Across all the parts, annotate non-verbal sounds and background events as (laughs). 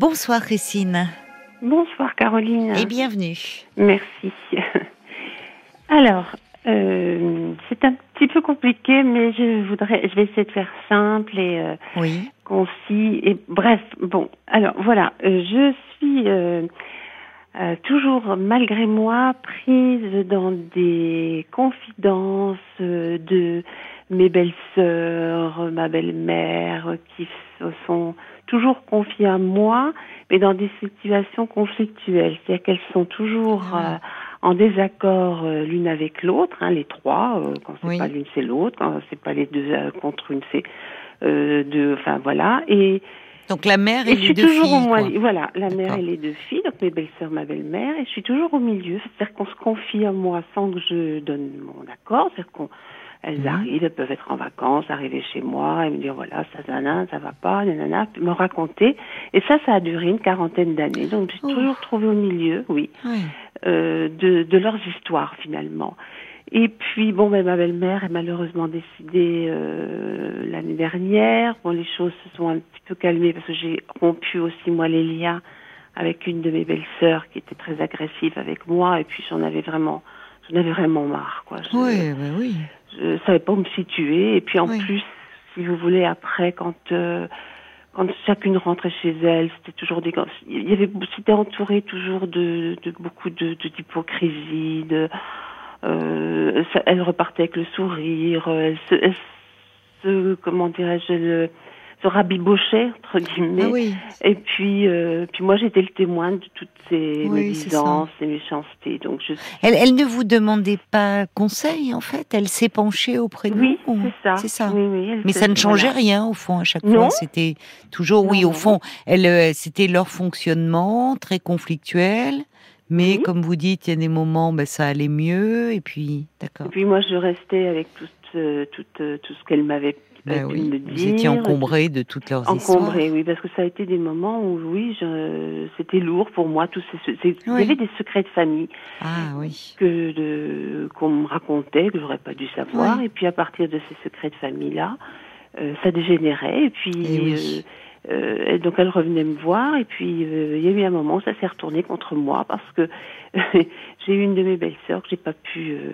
Bonsoir Christine. Bonsoir Caroline. Et bienvenue. Merci. (laughs) Alors, euh, c'est un petit peu compliqué, mais je voudrais, je vais essayer de faire simple et euh, Oui. concis. Et bref, bon, alors voilà, euh, je suis euh, toujours, malgré moi, prise dans des confidences de mes belles-sœurs, ma belle-mère, qui se sont toujours confiées à moi, mais dans des situations conflictuelles. C'est-à-dire qu'elles sont toujours Ah. euh, en désaccord euh, l'une avec l'autre, hein, les trois, euh, quand c'est Oui. pas l'une c'est l'autre, quand c'est pas les deux euh, contre une c'est euh, deux, enfin voilà. Et, Donc la mère et, et je les suis deux toujours filles. au moins, quoi. voilà, la mère et les deux filles, donc mes belles-sœurs, ma belle-mère, et je suis toujours au milieu, c'est-à-dire qu'on se confie à moi sans que je donne mon accord, c'est-à-dire qu'on elles Mhm. arrivent, elles peuvent être en vacances, arriver chez moi et me dire voilà, ça, ça, ça va pas, nanana, me raconter. Et ça, ça a duré une quarantaine d'années. Donc, suis Oh. toujours trouvée au milieu, oui euh, de, de leurs histoires finalement. Et puis bon, ben, ma belle-mère est malheureusement décédée euh, l'année dernière. Bon, les choses se sont un petit peu calmées parce que j'ai rompu aussi moi les liens avec une de mes belles-sœurs qui était très agressive avec moi. Et puis j'en avais vraiment, j'en avais vraiment marre, quoi. Je, Oui, bah oui. Je savais pas où me situer. Et puis en Oui. plus, si vous voulez, après, quand euh, quand chacune rentrait chez elle, c'était toujours des, il y avait, c'était entouré toujours de, de beaucoup de d'hypocrisie, de, euh, ça- elle repartait avec le sourire, elle se, elle se comment dirais-je, le- se rabibochait entre guillemets. Ah oui. Et puis, euh, puis moi j'étais le témoin de toutes ces Oui, médisances, ces méchancetés. Donc je Elle, elle ne vous demandait pas conseil en fait. Elle s'est penchée auprès de oui, vous. ou- c'est ça. C'est ça. Oui, Mais ça ne changeait voilà. rien au fond à chaque Non. fois. C'était toujours oui au fond. Elle, euh, c'était leur fonctionnement très conflictuel. Mais Oui. comme vous dites, il y a des moments, ben, ça allait mieux. Et puis, Et d'accord. puis moi, je restais avec tout, euh, tout, euh, tout ce qu'elle m'avait Ben oui. me Vous étiez encombré de toutes leurs histoires. Encombrée, oui, parce que ça a été des moments où, oui, je, c'était lourd pour moi. Tous ces, c'est- Il Oui. y avait des secrets de famille Ah oui. que de, qu'on me racontait, que j'aurais pas dû savoir. Oui. Et puis à partir de ces secrets de famille-là, euh, ça dégénérait. Et puis, Eh oui. euh, euh, et donc elle revenait me voir. Et puis euh, il y a eu un moment où ça s'est retourné contre moi parce que (laughs) j'ai eu une de mes belles-sœurs que j'ai pas pu, euh,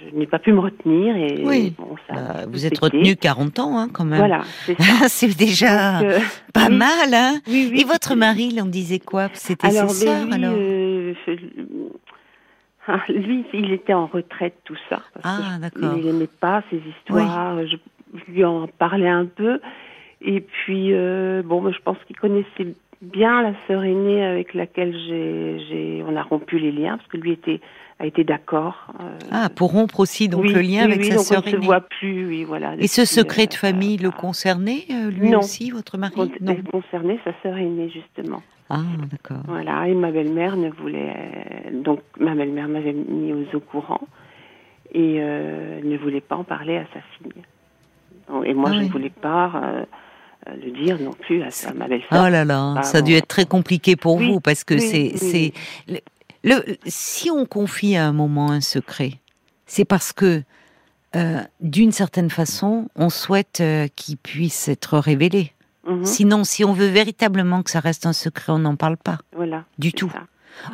je n'ai pas pu me retenir. Et Oui. bon, ça, Bah, vous êtes retenu 40 ans hein, quand même. Voilà, (laughs) c'est déjà Donc, euh, pas oui, mal. Hein oui, Et votre mari, il en disait quoi? C'était ses ben, sœurs alors? euh, (laughs) ah, lui, il était en retraite, tout ça. parce Ah d'accord. Il n'aimait pas ces histoires. Je lui en parlais un peu. Et puis, euh, bon, ben, je pense qu'il connaissait bien la sœur aînée avec laquelle j'ai, on a rompu les liens, parce que lui était, a été d'accord. euh, Ah, pour rompre aussi donc oui, le lien oui, avec oui, sa sœur ne se aînée. voit plus, oui, voilà. Et ce secret euh, de famille le euh, concernait, euh, lui Non. aussi, votre mari con- Non. concernait sa sœur aînée, justement. Ah, d'accord. Voilà, et ma belle-mère ne voulait. euh, donc, ma belle-mère m'avait mis aux au courant et euh, ne voulait pas en parler à sa fille. Donc, Et moi, Ah je ne voulais pas euh, euh, le dire non plus à, sa- ma belle-sœur. Oh là là, Ah, ça a dû être très compliqué pour Oui, vous parce que oui, c'est oui, c'est le, si on confie à un moment un secret, c'est parce que euh, d'une certaine façon, on souhaite euh, qu'il puisse être révélé. Mhm, Sinon, si on veut véritablement que ça reste un secret, on n'en parle pas. Voilà. Du tout. ça.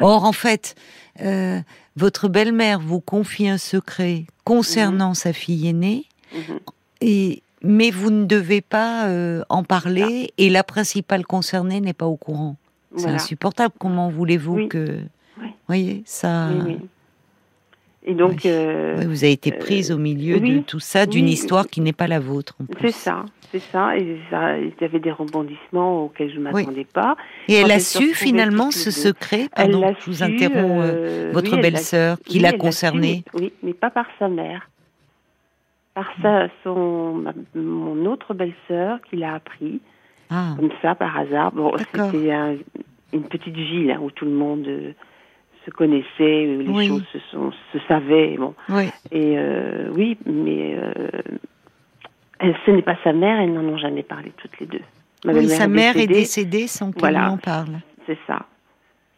Or, en fait, euh, votre belle-mère vous confie un secret concernant sa fille aînée, Mhm. et, mais vous ne devez pas euh, en parler, et la principale concernée n'est pas au courant. C'est insupportable. Comment voulez-vous Oui. que... Oui. voyez, ça... Oui, oui. Et donc, Oui. euh, vous avez été euh, prise au milieu de tout ça, d'une histoire qui n'est pas la vôtre. c'est ça, c'est ça. Et ça, il y avait des rebondissements auxquels je ne m'attendais pas. Et elle a elle su finalement ce secret, Elle pardon, l'a je vous su, interromps, euh, votre elle belle-sœur, qui l'a elle concernée. oui, mais pas par sa mère. Par sa, son, ma- mon autre belle-sœur qui l'a appris, Ah, comme ça, par hasard. Bon, c'était un- une petite ville hein, où tout le monde se connaissait, où les Oui. choses se, sont, se savaient. Bon. oui. Et euh, oui, mais euh, elle- ce n'est pas sa mère, elles n'en ont jamais parlé toutes les deux. Ma Oui, sa mère est décédée, sans qu'elle Voilà. en parle. C'est ça.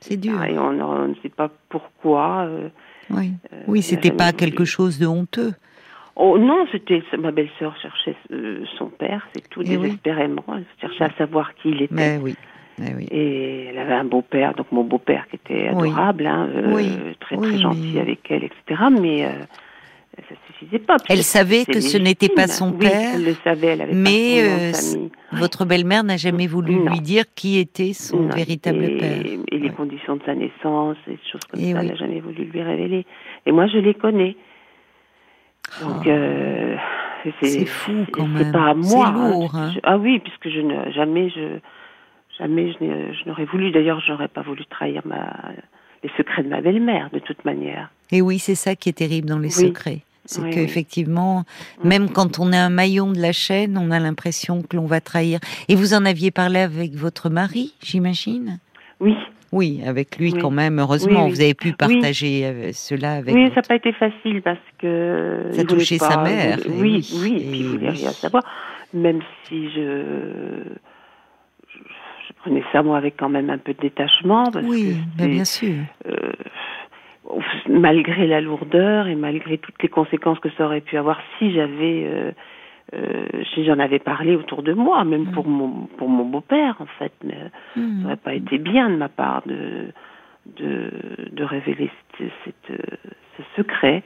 C'est dur. Ah, Et on, on ne sait pas pourquoi. euh, Oui, oui, c'était pas quelque chose de honteux. Oh non, c'était ma belle-sœur cherchait son père, c'est tout Eh désespérément. Elle cherchait à savoir qui il était. Mais oui. Eh et elle avait un beau-père, donc mon beau-père qui était adorable, hein, euh, très très gentil avec elle, etc. Mais ça suffisait pas. Elle savait que ce n'était pas son père. elle le savait, elle avait mais son votre belle-mère n'a jamais voulu lui dire qui était son véritable père. Et les conditions de sa naissance, et des choses comme ça, elle n'a jamais voulu lui révéler. Et moi, je les connais. Donc, euh, c'est fou quand même. C'est pas à moi. C'est lourd. Hein. ah oui, puisque je ne jamais je jamais je n'aurais voulu. D'ailleurs, je n'aurais pas voulu trahir ma les secrets de ma belle-mère de toute manière. Et oui, c'est ça qui est terrible dans les secrets. C'est qu'effectivement, même quand on est un maillon de la chaîne, on a l'impression que l'on va trahir. Et vous en aviez parlé avec votre mari, j'imagine? Oui. Oui, avec lui quand même, heureusement, vous avez pu partager euh, cela avec Oui, ça n'a pas été facile parce que... Ça touchait sa mère. oui, oui, et, puis il voulait rien savoir. Même si je... je... prenais ça, moi, avec quand même un peu de détachement. Parce oui, bien sûr. Euh, malgré la lourdeur et malgré toutes les conséquences que ça aurait pu avoir si j'avais euh, euh, si j'en avais parlé autour de moi, même pour mm. mon pour mon beau-père en fait, mais mm. ça n'aurait pas été bien de ma part de de, de révéler cette, ce secret.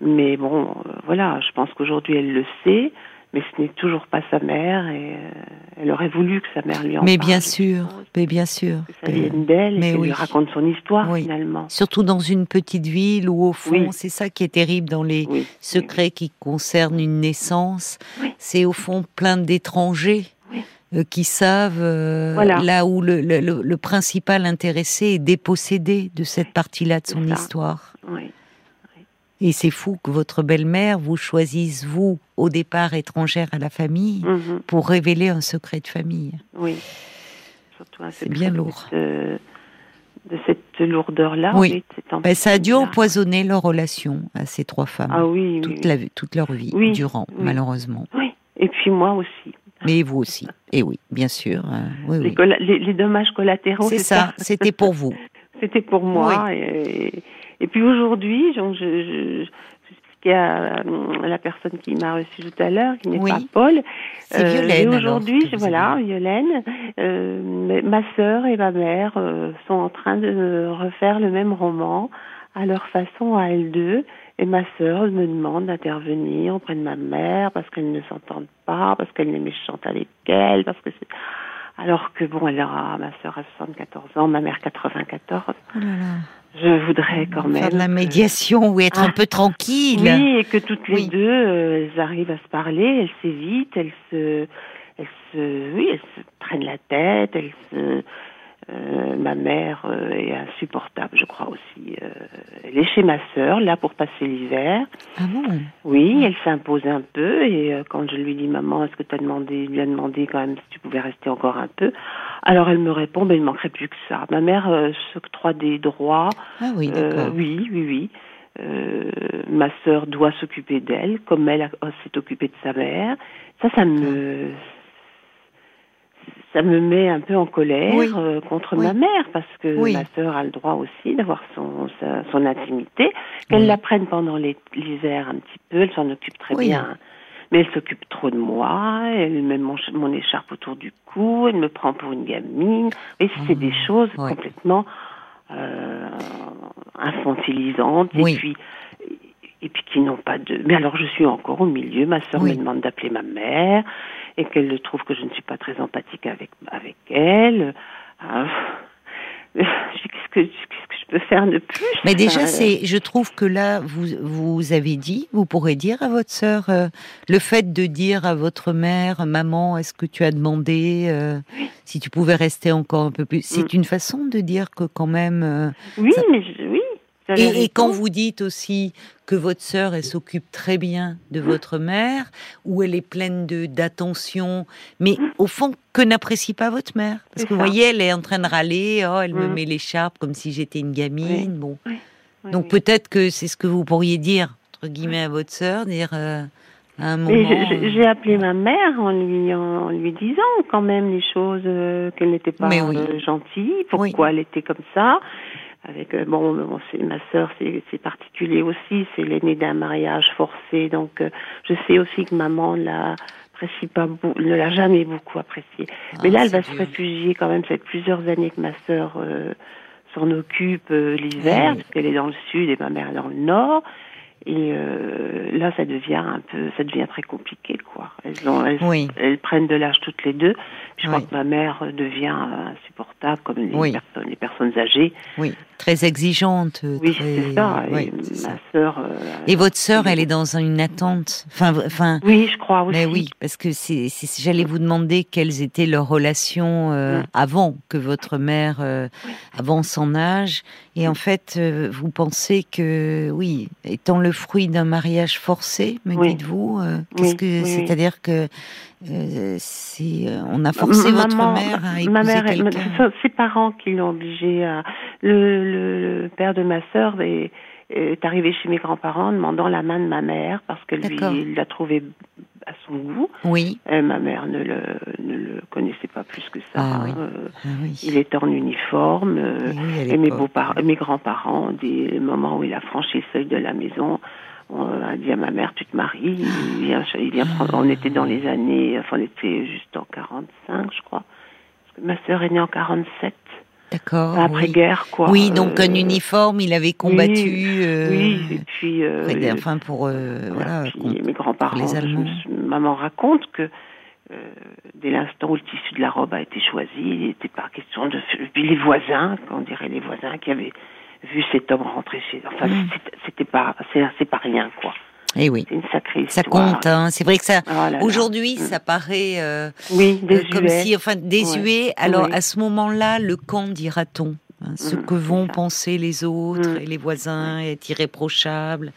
Mais bon, voilà, je pense qu'aujourd'hui elle le sait mais ce n'est toujours pas sa mère et euh, elle aurait voulu que sa mère lui en mais Bien sûr, mais bien sûr, que ça vienne d'elle et qu'elle lui raconte son histoire finalement. Surtout dans une petite ville où au fond, c'est ça qui est terrible dans les secrets qui concernent une naissance, c'est au fond plein d'étrangers. Euh, qui savent euh, là où le, le, le, principal intéressé est dépossédé de cette partie-là de son histoire. Oui. Et c'est fou que votre belle-mère vous choisisse, vous, au départ étrangère à la famille, mhm. pour révéler un secret de famille. Oui. C'est bien lourd. De, cette lourdeur-là. Oui. Ben, ça a dû empoisonner leur relation à ces trois femmes. Ah oui. Toute, La, toute leur vie, durant, malheureusement. Oui. Et puis moi aussi. Mais vous aussi. Et oui, bien sûr. Euh, les, les, dommages collatéraux. C'est ça. C'était pour vous. (laughs) C'était pour moi. Et, et puis aujourd'hui, je, je, je à la personne qui m'a reçu tout à l'heure, qui n'est pas Paul. C'est euh, Violaine. Et aujourd'hui, voilà, Violaine, euh, ma sœur et ma mère euh, sont en train de refaire le même roman à leur façon à elles deux. Et ma sœur me demande d'intervenir auprès de ma mère parce qu'elles ne s'entendent pas, parce qu'elle est méchante avec elle, parce que c'est... Alors que bon, elle aura, ma sœur a 74 ans, ma mère 94. Oh là là je voudrais quand même faire de la médiation ou être un peu tranquille. Oui, et que toutes les deux, euh, elles arrivent à se parler, elles s'évitent, elles se, elles se, oui, elles se prennent la tête, elles se, euh, ma mère euh, est insupportable, je crois aussi. Euh, elle est chez ma sœur, là pour passer l'hiver. Ah bon? Oui, elle s'impose un peu et quand je lui dis maman, est-ce que tu as demandé, lui a demandé quand même si tu pouvais rester encore un peu? Alors elle me répond, ben il manquerait plus que ça. Ma mère s'octroie des droits. Ah oui, d'accord. oui, oui, oui. ma sœur doit s'occuper d'elle, comme elle s'est occupée de sa mère. Ça, ça me, ça me met un peu en colère euh, contre ma mère parce que ma sœur a le droit aussi d'avoir son son intimité. Qu'elle la prenne pendant l'hiver un petit peu elle s'en occupe très bien. Mais elle s'occupe trop de moi elle met mon, mon, écharpe autour du cou elle me prend pour une gamine. Et c'est des ah, choses complètement euh, infantilisantes. Et puis et puis qui n'ont pas de mais alors je suis encore au milieu. Ma sœur me demande d'appeler ma mère et qu'elle trouve que je ne suis pas très empathique avec avec elle. Ah, (laughs) qu'est-ce que, je peux faire de plus? Mais déjà, c'est, je trouve que là, vous vous avez dit, vous pourrez dire à votre sœur, euh, le fait de dire à votre mère, maman, est-ce que tu as demandé euh, si tu pouvais rester encore un peu plus C'est mm. une façon de dire que quand même. Euh, oui, mais oui, et, quand vous dites aussi que votre sœur, elle s'occupe très bien de votre mère, ou elle est pleine de d'attention, mais au fond, que n'apprécie pas votre mère? Parce que vous voyez, elle est en train de râler, oh, elle me mm. met l'écharpe comme si j'étais une gamine. Bon, donc peut-être que c'est ce que vous pourriez dire entre guillemets à votre sœur, dire. Euh, à un moment... Euh, j'ai appelé ma mère en lui en lui disant quand même les choses euh, qu'elle n'était pas gentille, pourquoi elle était comme ça avec euh, bon, ma sœur c'est particulier aussi c'est l'aîné d'un mariage forcé donc euh, je sais aussi que maman pas, ne l'a jamais beaucoup apprécié. Ah, Mais là, elle va se réfugier quand même. Ça fait plusieurs années que ma sœur euh, s'en occupe euh, l'hiver, parce qu'elle est dans le sud et ma mère est dans le nord. Et euh, là, ça devient un peu, ça devient très compliqué, quoi. Elles, ont, elles, prennent de l'âge toutes les deux. Je crois que ma mère devient insupportable, comme les, personnes, les personnes âgées. Oui, très exigeante. Oui, c'est ça. Et ma sœur. Euh, et votre sœur, elle est dans une attente. Enfin, enfin. Oui, je crois aussi. Mais oui, parce que c'est, j'allais vous demander quelles étaient leurs relations euh, mm. avant que votre mère avance en âge. Et en fait, vous pensez que, oui, étant le fruit d'un mariage forcé, me dites-vous euh, Qu'est-ce que c'est-à-dire que euh, c'est euh, on a forcé votre mère à épouser ma mère, Ses parents qui l'ont obligé à le, père de ma sœur est, est arrivé chez mes grands-parents demandant la main de ma mère parce que lui il l'a trouvé à son goût. Oui. ma mère ne le, ne le connaissait pas plus que ça. Ah, ah Il était en uniforme. et mes beaux-parents, mes grands-parents, des moments où il a franchi le seuil de la maison, on a dit à ma mère, tu te maries. Il vient, il vient prendre, on était dans les années, enfin, on était juste en 45, je crois. Ma sœur est née en 47. D'accord. Après-guerre, quoi. Oui, donc un euh, uniforme, il avait combattu. Oui, euh, oui et puis. Euh, enfin, pour. voilà, mes grands-parents. Les Allemands. maman raconte que dès l'instant où le tissu de la robe a été choisi, il n'était pas question de. Puis les voisins, on dirait les voisins qui avaient vu cet homme rentrer chez. Enfin, mm. c'était pas. C'est pas rien, quoi. Et eh oui. C'est une sacrée Ça compte, hein. C'est vrai que ça. Oh aujourd'hui, mm. ça paraît. Euh, oui, euh, comme si, enfin, désuet. Alors, à ce moment-là, le camp, dira-t-on hein, ce mm, que vont penser les autres et les voisins est irréprochable.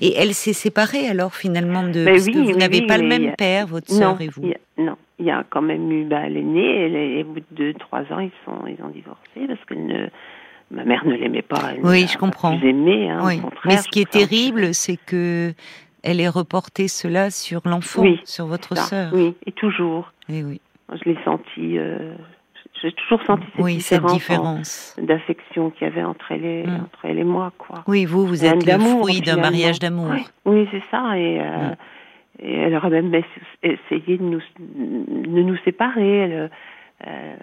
Et elle s'est séparée alors finalement de parce que vous n'avez pas le même père, votre sœur et vous. non, il y a quand même eu bah, l'aîné. Et au bout de deux, trois ans, ils sont ils ont divorcé parce qu'elle ne ma mère ne l'aimait pas. oui, je comprends. Plus aimé, hein, Mais ce qui est terrible, c'est que elle ait reporté cela sur l'enfant, sur votre sœur. Oui, et toujours. Et eh oui. Je l'ai senti. Euh, j'ai toujours senti cette oui, différence, d'affection qu'il y avait entre elle, et, mm. entre elle et moi, quoi. Oui, vous, vous êtes le fruit d'un mariage d'amour. Oui, c'est ça. Et, euh, mm. et, elle aurait même essayé de nous, de nous séparer. Elle, euh,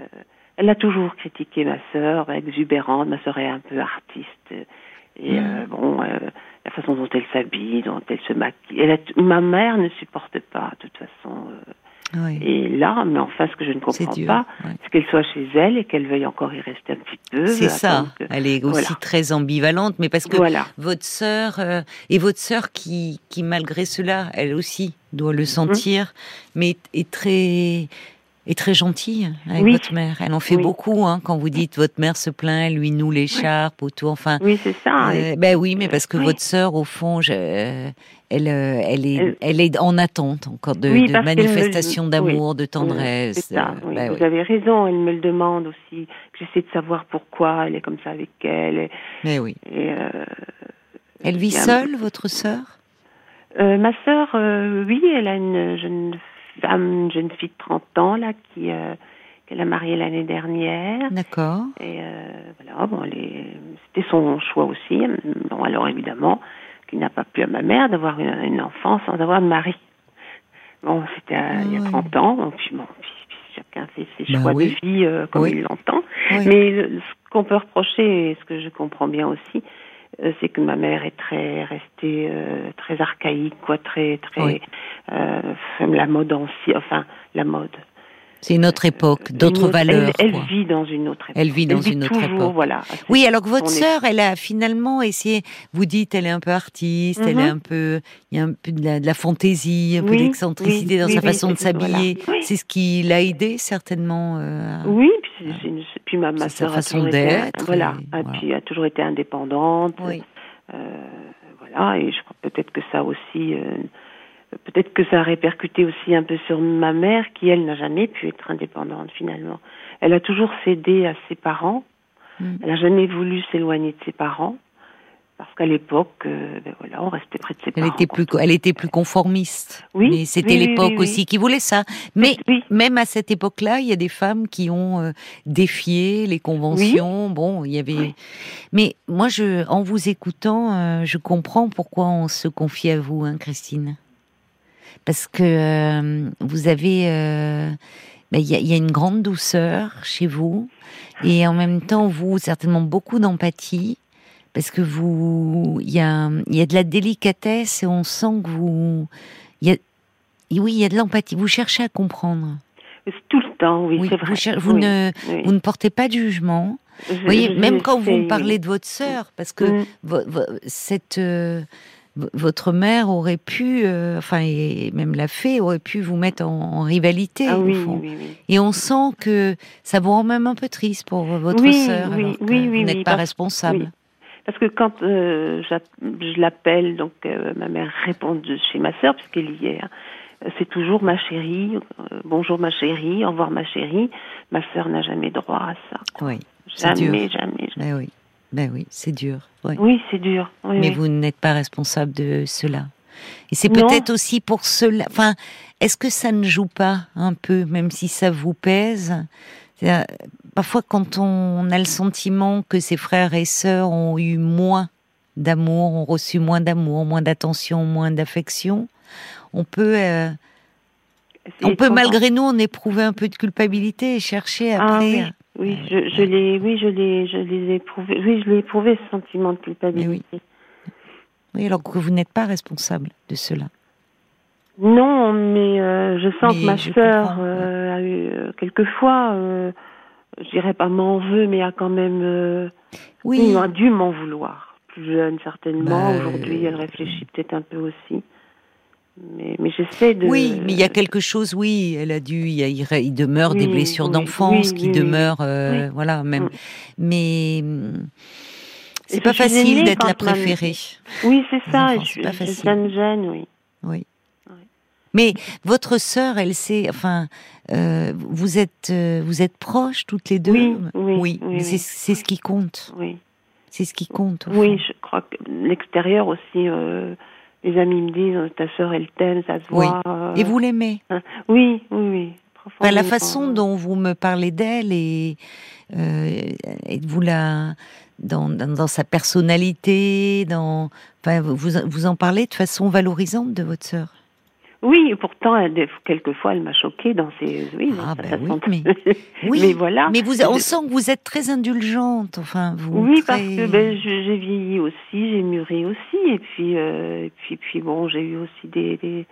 elle a toujours critiqué ma sœur, exubérante. Ma sœur est un peu artiste. Et mm. euh, bon, euh, la façon dont elle s'habille, dont elle se maquille. Elle ma mère ne supporte pas, de toute façon. Euh, oui. Et là, mais enfin, ce que je ne comprends pas, c'est qu'elle soit chez elle et qu'elle veuille encore y rester un petit peu. C'est ça. Elle est aussi très ambivalente, mais parce que voilà. votre sœur et votre sœur qui, qui malgré cela, elle aussi doit le mm-hmm. sentir, mais est très est très gentille avec votre mère. Elle en fait beaucoup, hein, quand vous dites votre mère se plaint, lui noue l'écharpe ou tout. Enfin, oui, c'est ça. Euh, ben oui, mais parce que votre sœur, au fond, je, elle, euh, elle est, elle... est en attente encore de, de manifestations d'amour, de tendresse. Ça, euh, ben vous avez raison. Elle me le demande aussi. J'essaie de savoir pourquoi elle est comme ça avec elle. mais oui. elle vit seule, votre sœur? Ma sœur, oui, elle a une jeune femme, une jeune fille de 30 ans, là, qui, euh, qu'elle a mariée l'année dernière. D'accord. Et euh, voilà, bon, c'était son choix aussi. Bon, alors évidemment, qu'il n'a pas plu à ma mère d'avoir une, enfant sans avoir de mari. Bon, c'était euh, il y a 30 ans, donc, puis bon, chacun fait ses bah choix de vie comme il l'entend. Mais ce qu'on peut reprocher, et ce que je comprends bien aussi, euh, c'est que ma mère est très restée euh, très archaïque, quoi, très très euh, la mode ancienne, enfin la mode. C'est une autre époque, d'autres valeurs. Elle, vit dans une autre époque. Elle vit dans une autre époque. Voilà. Oui, alors que votre sœur, elle a finalement essayé. Vous dites, elle est un peu artiste, elle est mhm. un peu, il y a un peu de la, fantaisie, un peu d'excentricité dans sa façon de s'habiller. C'est ce qui l'a aidé certainement. Euh, oui, puis, puis ma, ma sœur sa façon d'être. Voilà. Et puis a toujours été indépendante. Oui. Euh, voilà, et je crois peut-être que ça aussi. Euh, peut-être que ça a répercuté aussi un peu sur ma mère, qui elle n'a jamais pu être indépendante finalement. Elle a toujours cédé à ses parents. Mm. Elle n'a jamais voulu s'éloigner de ses parents. Parce qu'à l'époque, euh, ben voilà, on restait près de ses elle parents. Était plus, elle était plus conformiste. Oui. Mais c'était l'époque aussi qui voulait ça. Mais même à cette époque-là, il y a des femmes qui ont euh, défié les conventions. Bon, il y avait. Mais moi, je, en vous écoutant, euh, je comprends pourquoi on se confie à vous, hein, Christine. parce que vous avez, ben, il y, a, y, a, une grande douceur chez vous, et en même temps, vous certainement beaucoup d'empathie, parce que vous, il y a, y a de la délicatesse et on sent que vous, y a, oui, il y a de l'empathie. Vous cherchez à comprendre. Tout le temps, oui, oui c'est vrai. Vous, oui, ne, oui. vous ne portez pas de jugement. Je- Vous voyez, je- même quand vous me parlez de votre sœur, parce que Mm. vo- vo- cette euh, votre mère aurait pu, euh, enfin et même la fée aurait pu vous mettre en, en rivalité. Ah au fond. Et on sent que ça vous rend même un peu triste pour votre sœur, oui, alors que oui, vous n'êtes pas responsable. Parce que quand euh, je l'appelle, donc euh, ma mère répond de chez ma sœur, puisqu'elle y est. hein. C'est toujours ma chérie, euh, bonjour ma chérie, au revoir ma chérie. Ma sœur n'a jamais droit à ça. Oui. Jamais, jamais. jamais. Ben oui, ben oui, c'est dur. oui. Oui, c'est dur. Oui, Mais oui. vous n'êtes pas responsable de cela. Et c'est peut-être aussi pour cela. Enfin, est-ce que ça ne joue pas un peu, même si ça vous pèse? Parfois, quand on a le sentiment que ses frères et sœurs ont eu moins d'amour, ont reçu moins d'amour, moins d'attention, moins d'affection, on peut, euh, on peut malgré nous, en éprouver un peu de culpabilité et chercher Ah après. oui, oui, je, je l'ai, oui, je l'ai, je les ai éprouvés. Oui, je l'ai éprouvé ce sentiment de culpabilité. Oui, alors que vous n'êtes pas responsable de cela. Non, mais euh, je sens Mais que ma sœur euh, a eu euh, quelquefois, euh, je dirais pas m'en veut, mais a quand même, euh, Oui, oui, a dû m'en vouloir. Plus jeune certainement. Bah, Aujourd'hui, elle réfléchit peut-être un peu aussi. Mais, mais j'essaie de. Oui, mais il y a quelque chose, oui, elle a dû, il, a- il re- il demeure des blessures oui, d'enfance oui, qui demeurent, euh, Oui. voilà, même. Mm. Mais hum, c'est pas facile d'être la préférée. Oui, c'est ça. c'est je, pas facile. ça me gêne, oui. Oui. Mais votre sœur, elle sait, enfin, euh, vous êtes, euh, vous êtes proches toutes les deux. Oui, oui, oui, c'est oui. c'est ce qui compte. Oui. C'est ce qui compte. Oui, je crois que l'extérieur aussi, euh, les amis me disent euh, ta sœur elle t'aime, ça se Oui. voit. Et vous l'aimez? hein? Oui, oui, oui. Enfin, la façon dont vous me parlez d'elle et, et vous la dans, dans, dans sa personnalité, dans enfin vous vous en parlez de façon valorisante de votre sœur? Oui, pourtant, quelquefois, elle m'a choquée dans ses. Oui, Ah, ben oui, de- (laughs) Oui, Mais voilà. Mais vous, on sent que vous êtes très indulgente. Enfin, vous. Oui, très- parce que ben, j'ai vieilli aussi, j'ai mûri aussi, et puis, euh, et puis, puis bon, j'ai eu aussi des. des...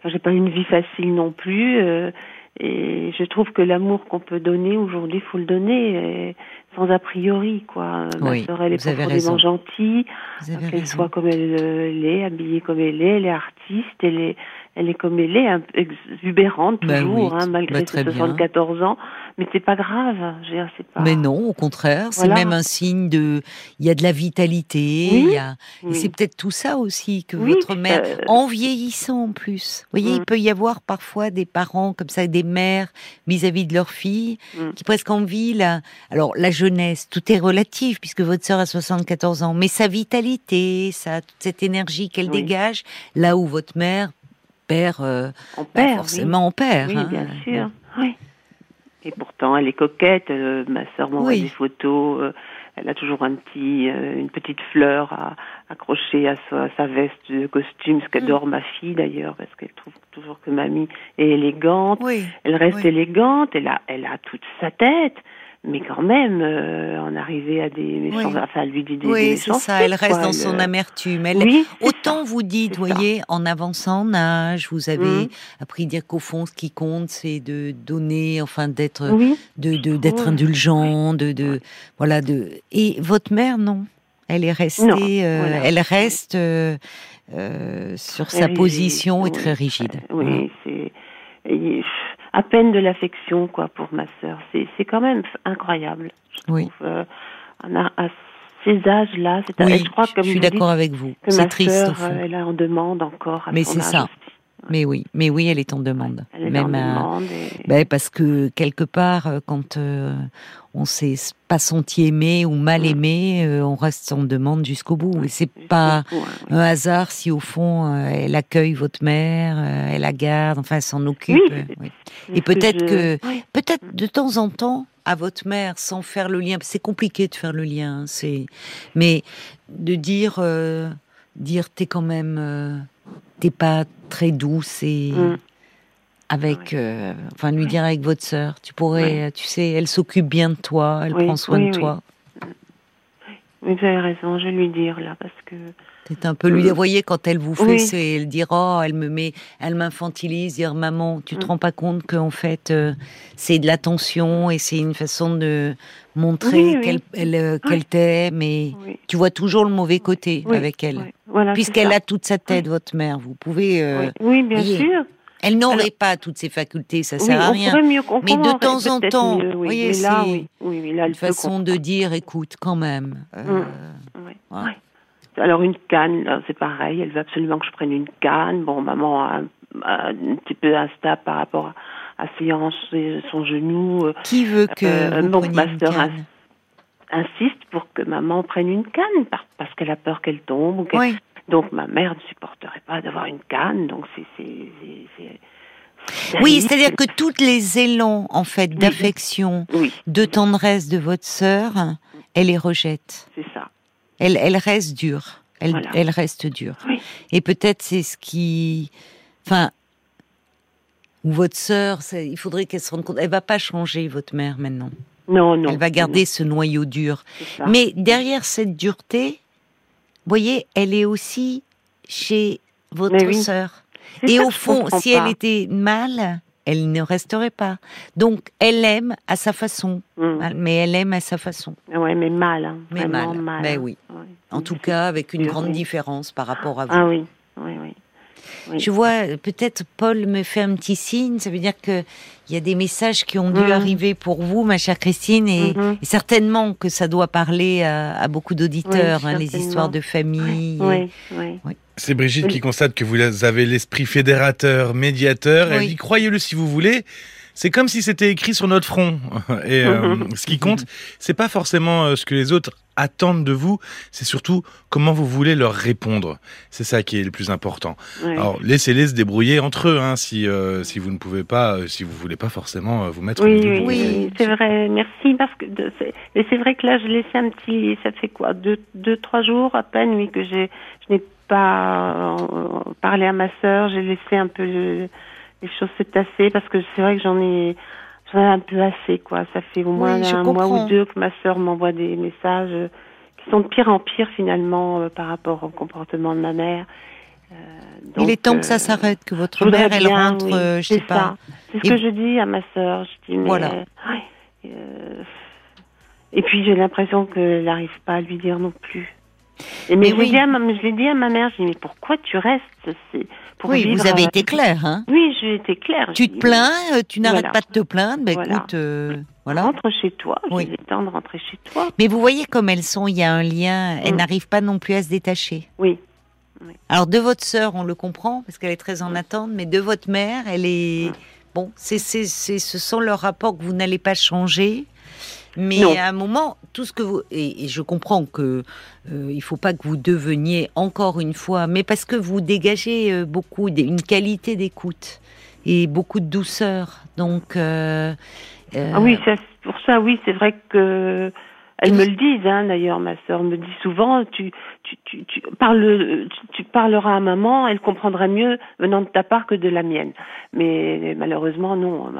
Enfin, j'ai pas eu une vie facile non plus, euh, et je trouve que l'amour qu'on peut donner aujourd'hui, faut le donner euh, sans a priori, quoi. Ma Oui, sœur, elle est profondément gentille, qu'elle soit comme elle euh, l'est, habillée comme elle est, elle est artiste, elle est, elle est comme elle est, exubérante Ben toujours, oui, hein, malgré bah, très ses bien. 74 ans, mais c'est pas grave, c'est pas. Mais non, au contraire, c'est même un signe de. Il y a de la vitalité. Oui, il y a, et c'est peut-être tout ça aussi que votre mère, euh, en vieillissant en plus. Vous voyez, Mm. il peut y avoir parfois des parents comme ça, des mères vis-à-vis de leur fille, Mm. qui presque envient la. Alors la jeunesse, tout est relatif puisque votre sœur a 74 ans, mais sa vitalité, sa toute cette énergie qu'elle dégage, là où votre mère perd, euh, On bah, perd, oui. forcément on perd. Oui, hein. bien sûr. Oui. Et pourtant, elle est coquette. euh, ma sœur m'envoie Oui. des photos. euh, elle a toujours un petit, euh, une petite fleur à, accrochée à sa, à sa veste de costume, ce qu'adore ma fille d'ailleurs, parce qu'elle trouve toujours que mamie est élégante. Oui. Elle reste Oui. élégante. Elle a, elle a toute sa tête. Mais quand même, euh, en arriver à des Oui. enfin, lui dit des, Oui, c'est ça. Elle reste quoi. dans son amertume. Elle, Oui, c'est Autant ça. vous dites, c'est ça. voyez, en avançant en âge, vous avez Mm. appris à dire qu'au fond, ce qui compte, c'est de donner, enfin, d'être, Oui, de, de- d'être Oui. indulgent, de, de, voilà, de. Et votre mère, non? Elle est restée, Non, euh, voilà. elle reste euh, euh, sur Très sa rigide, position et très rigide. Oui, c'est et, pff, à peine de l'affection quoi pour ma sœur. C'est c'est quand même incroyable. Je Oui. trouve, euh, a- à ces âges-là, c'est Oui, je crois je comme suis d'accord avec vous. que C'est ma triste euh, elle en demande encore. À Mais c'est ça. Mais oui, mais oui, elle est en demande. Elle est Même en à- demande. et- Ben, parce que quelque part, euh, quand euh, on s'est pas senti aimé ou mal Mm. aimé, euh, on reste en demande jusqu'au bout. Et c'est pas bout, hein, oui. un hasard si au fond euh, elle accueille votre mère, euh, elle la garde, enfin elle s'en occupe. Oui, euh, oui. Et peut-être je- que- oui. Peut-être de temps en temps à votre mère, sans faire le lien. C'est compliqué de faire le lien, c'est. Mais de dire, euh, dire t'es quand même. euh, t'es pas très douce et Mm. avec, euh, enfin lui dire avec votre sœur, tu pourrais, tu sais, elle s'occupe bien de toi, elle Oui, prend soin oui, de toi. Oui, vous avez raison, je vais lui dire là parce que. C'est un peu lui dire, voyez, quand elle vous fait, Oui. c'est elle dire, oh, elle me met, elle m'infantilise, dire, maman, tu te Mm. rends pas compte qu'en fait, euh, c'est de l'attention et c'est une façon de montrer Oui, qu'elle elle, euh, qu'elle t'aime et tu vois toujours le mauvais côté avec elle. Voilà, Puisqu'elle a toute sa tête, votre mère, vous pouvez. euh, Oui, bien sûr. Elle n'aurait Alors- pas toutes ses facultés, ça Oui, sert à rien. mieux. Mais de temps en temps, mieux, oui. voyez, mais là, c'est Une façon de dire, écoute, quand même. euh, Mm. Oui, Ouais. oui. Alors une canne, c'est pareil. Elle veut absolument que je prenne une canne. Bon, maman a, a un petit peu instable par rapport à, ses hanches et son genou. euh, Qui veut que Euh, vous preniez ma une canne insiste pour que maman prenne une canne par- parce qu'elle a peur qu'elle tombe. ou qu'elle- Oui. Donc ma mère ne supporterait pas d'avoir une canne. Donc c'est Oui, c'est-à-dire que tous les élans, en fait, Oui. d'affection, oui, de tendresse de votre sœur, elle les rejette. c'est ça. Elle, elle reste dure. Elle, Voilà. elle reste dure. Oui. Et peut-être c'est ce qui, enfin, ou votre sœur, il faudrait qu'elle se rende compte. Elle va pas changer votre mère maintenant. Non, non. elle va garder ce noyau dur. Mais derrière cette dureté, voyez, elle est aussi chez votre Mais oui. sœur. Et ça au fond, si pas. elle était mal, elle ne resterait pas. Donc, elle aime à sa façon. Mm. Mal, Mais elle aime à sa façon. Mais mal. hein, Mais vraiment mal. mal. Ben hein. oui. Ouais. En Oui, tout cas, avec une grande oui. différence par rapport à vous. Ah oui, oui, oui. Oui. Je vois, euh, peut-être Paul me fait un petit signe, ça veut dire que il y a des messages qui ont dû Mhm. arriver pour vous, ma chère Christine, et, Mhm. et certainement que ça doit parler à, à beaucoup d'auditeurs, Oui, hein, les histoires de famille. et- Oui, oui. C'est Brigitte Oui. qui constate que vous avez l'esprit fédérateur, médiateur. Elle dit croyez-le si vous voulez. C'est comme si c'était écrit sur notre front. Et euh, (laughs) ce qui compte, c'est pas forcément euh, ce que les autres attendent de vous, c'est surtout comment vous voulez leur répondre. C'est ça qui est le plus important. Alors laissez-les se débrouiller entre eux, hein, si euh, si vous ne pouvez pas, euh, si vous voulez pas forcément euh, vous mettre. Oui, oui, Oui. c'est vrai. Merci parce que c'est vrai que là je laissais un petit, ça fait quoi, deux, deux, trois jours à peine, oui, que j'ai, je n'ai pas parlé à ma sœur. J'ai laissé un peu le- les choses se tasser parce que c'est vrai que j'en ai, j'en ai un peu assez, quoi. Ça fait au moins Oui, un mois ou deux que ma sœur m'envoie des messages euh, qui sont de pire en pire finalement euh, par rapport au comportement de ma mère. Euh, Il est temps que ça s'arrête, que votre mère, elle bien, rentre, oui, je c'est sais pas. ça. C'est ce Et- que je dis à ma sœur. Je dis, mais, Voilà. et puis j'ai l'impression qu'elle n'arrive pas à lui dire non plus. Et mais Mais je l'ai oui. dit à ma- je l'ai dit à ma mère, je dis mais pourquoi tu restes pour Oui, vivre, vous avez euh, été clair, hein. Oui, j'ai été claire. Tu te plains, euh, tu n'arrêtes Voilà. pas de te plaindre, Voilà. écoute, euh, voilà. Rentre chez toi. Oui. J'ai le temps de rentrer chez toi. Mais vous voyez comme elles sont, il y a un lien, elles Mm. n'arrivent pas non plus à se détacher. Oui. Alors de votre sœur, on le comprend parce qu'elle est très en attente, mais de votre mère, elle est Mm. bon. C'est c'est ce sont leurs rapports que vous n'allez pas changer. Mais Non. à un moment, tout ce que vous et, et je comprends que euh, il faut pas que vous deveniez encore une fois, mais parce que vous dégagez euh, beaucoup une qualité d'écoute et beaucoup de douceur. Donc euh, euh, Ah oui, ça, pour ça, oui, c'est vrai que elles me le disent. Hein, D'ailleurs, ma sœur me dit souvent, tu, tu, tu, tu parles, tu, tu parleras à maman, elle comprendra mieux venant de ta part que de la mienne. Mais malheureusement, non.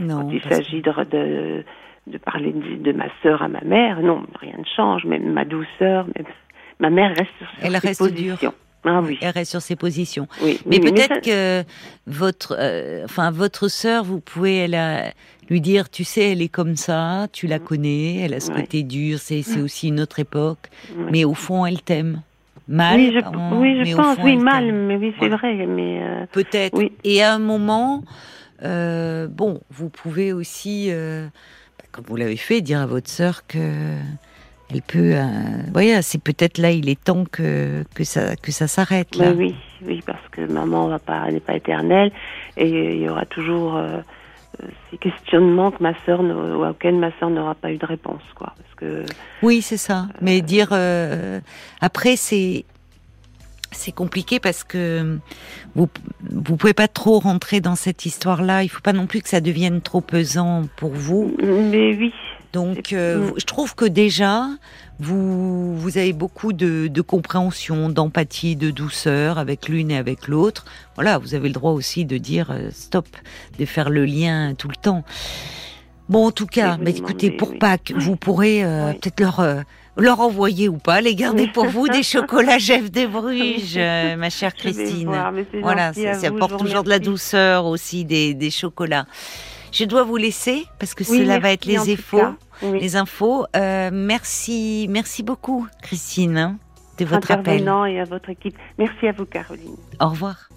non, quand il s'agit de, de, de parler de, de ma sœur à ma mère, non, rien ne change. Même ma douceur, même ma mère reste sur Elle ses reste dure. positions. Ah oui, elle reste sur ses positions. oui. Mais peut-être ça- que votre, euh, enfin votre sœur, vous pouvez elle a- lui dire, tu sais, elle est comme ça, tu la connais, elle a ce Ouais. côté dur, c'est c'est aussi une autre époque, Ouais. mais au fond elle t'aime. Mal, oui, je, oui, je pense, fond, oui, mal, mais oui, c'est vrai, mais euh, Peut-être. Oui. Et à un moment, euh, bon, vous pouvez aussi, euh, comme vous l'avez fait, dire à votre sœur que elle peut. euh, voyez, c'est peut-être là, il est temps que que ça que ça s'arrête là. Oui, oui, parce que maman va pas, n'est pas éternelle et il y aura toujours euh, euh, ces questionnements que ma sœur, auxquels ma sœur n'aura pas eu de réponse, quoi. Parce que Oui, c'est ça. Mais dire euh, après, c'est c'est compliqué parce que vous vous pouvez pas trop rentrer dans cette histoire-là. Il faut pas non plus que ça devienne trop pesant pour vous. mais oui, Donc, euh, je trouve que déjà, vous, vous avez beaucoup de, de compréhension, d'empathie, de douceur avec l'une et avec l'autre. Voilà, vous avez le droit aussi de dire euh, stop, de faire le lien tout le temps. Bon, en tout cas, mais écoutez, pour oui. Pâques, vous pourrez euh, Oui. peut-être leur leur envoyer ou pas, les garder (laughs) pour vous des chocolats Jeff des Bruges, euh, ma chère Christine. voir, Voilà, ça, à ça vous, apporte toujours de la douceur aussi, des, des chocolats. Je dois vous laisser parce que Oui, cela va être les infos. Oui. Les infos. Euh, merci, merci beaucoup, Christine, hein, de votre appel. Et à votre équipe. Merci à vous, Caroline. Au revoir.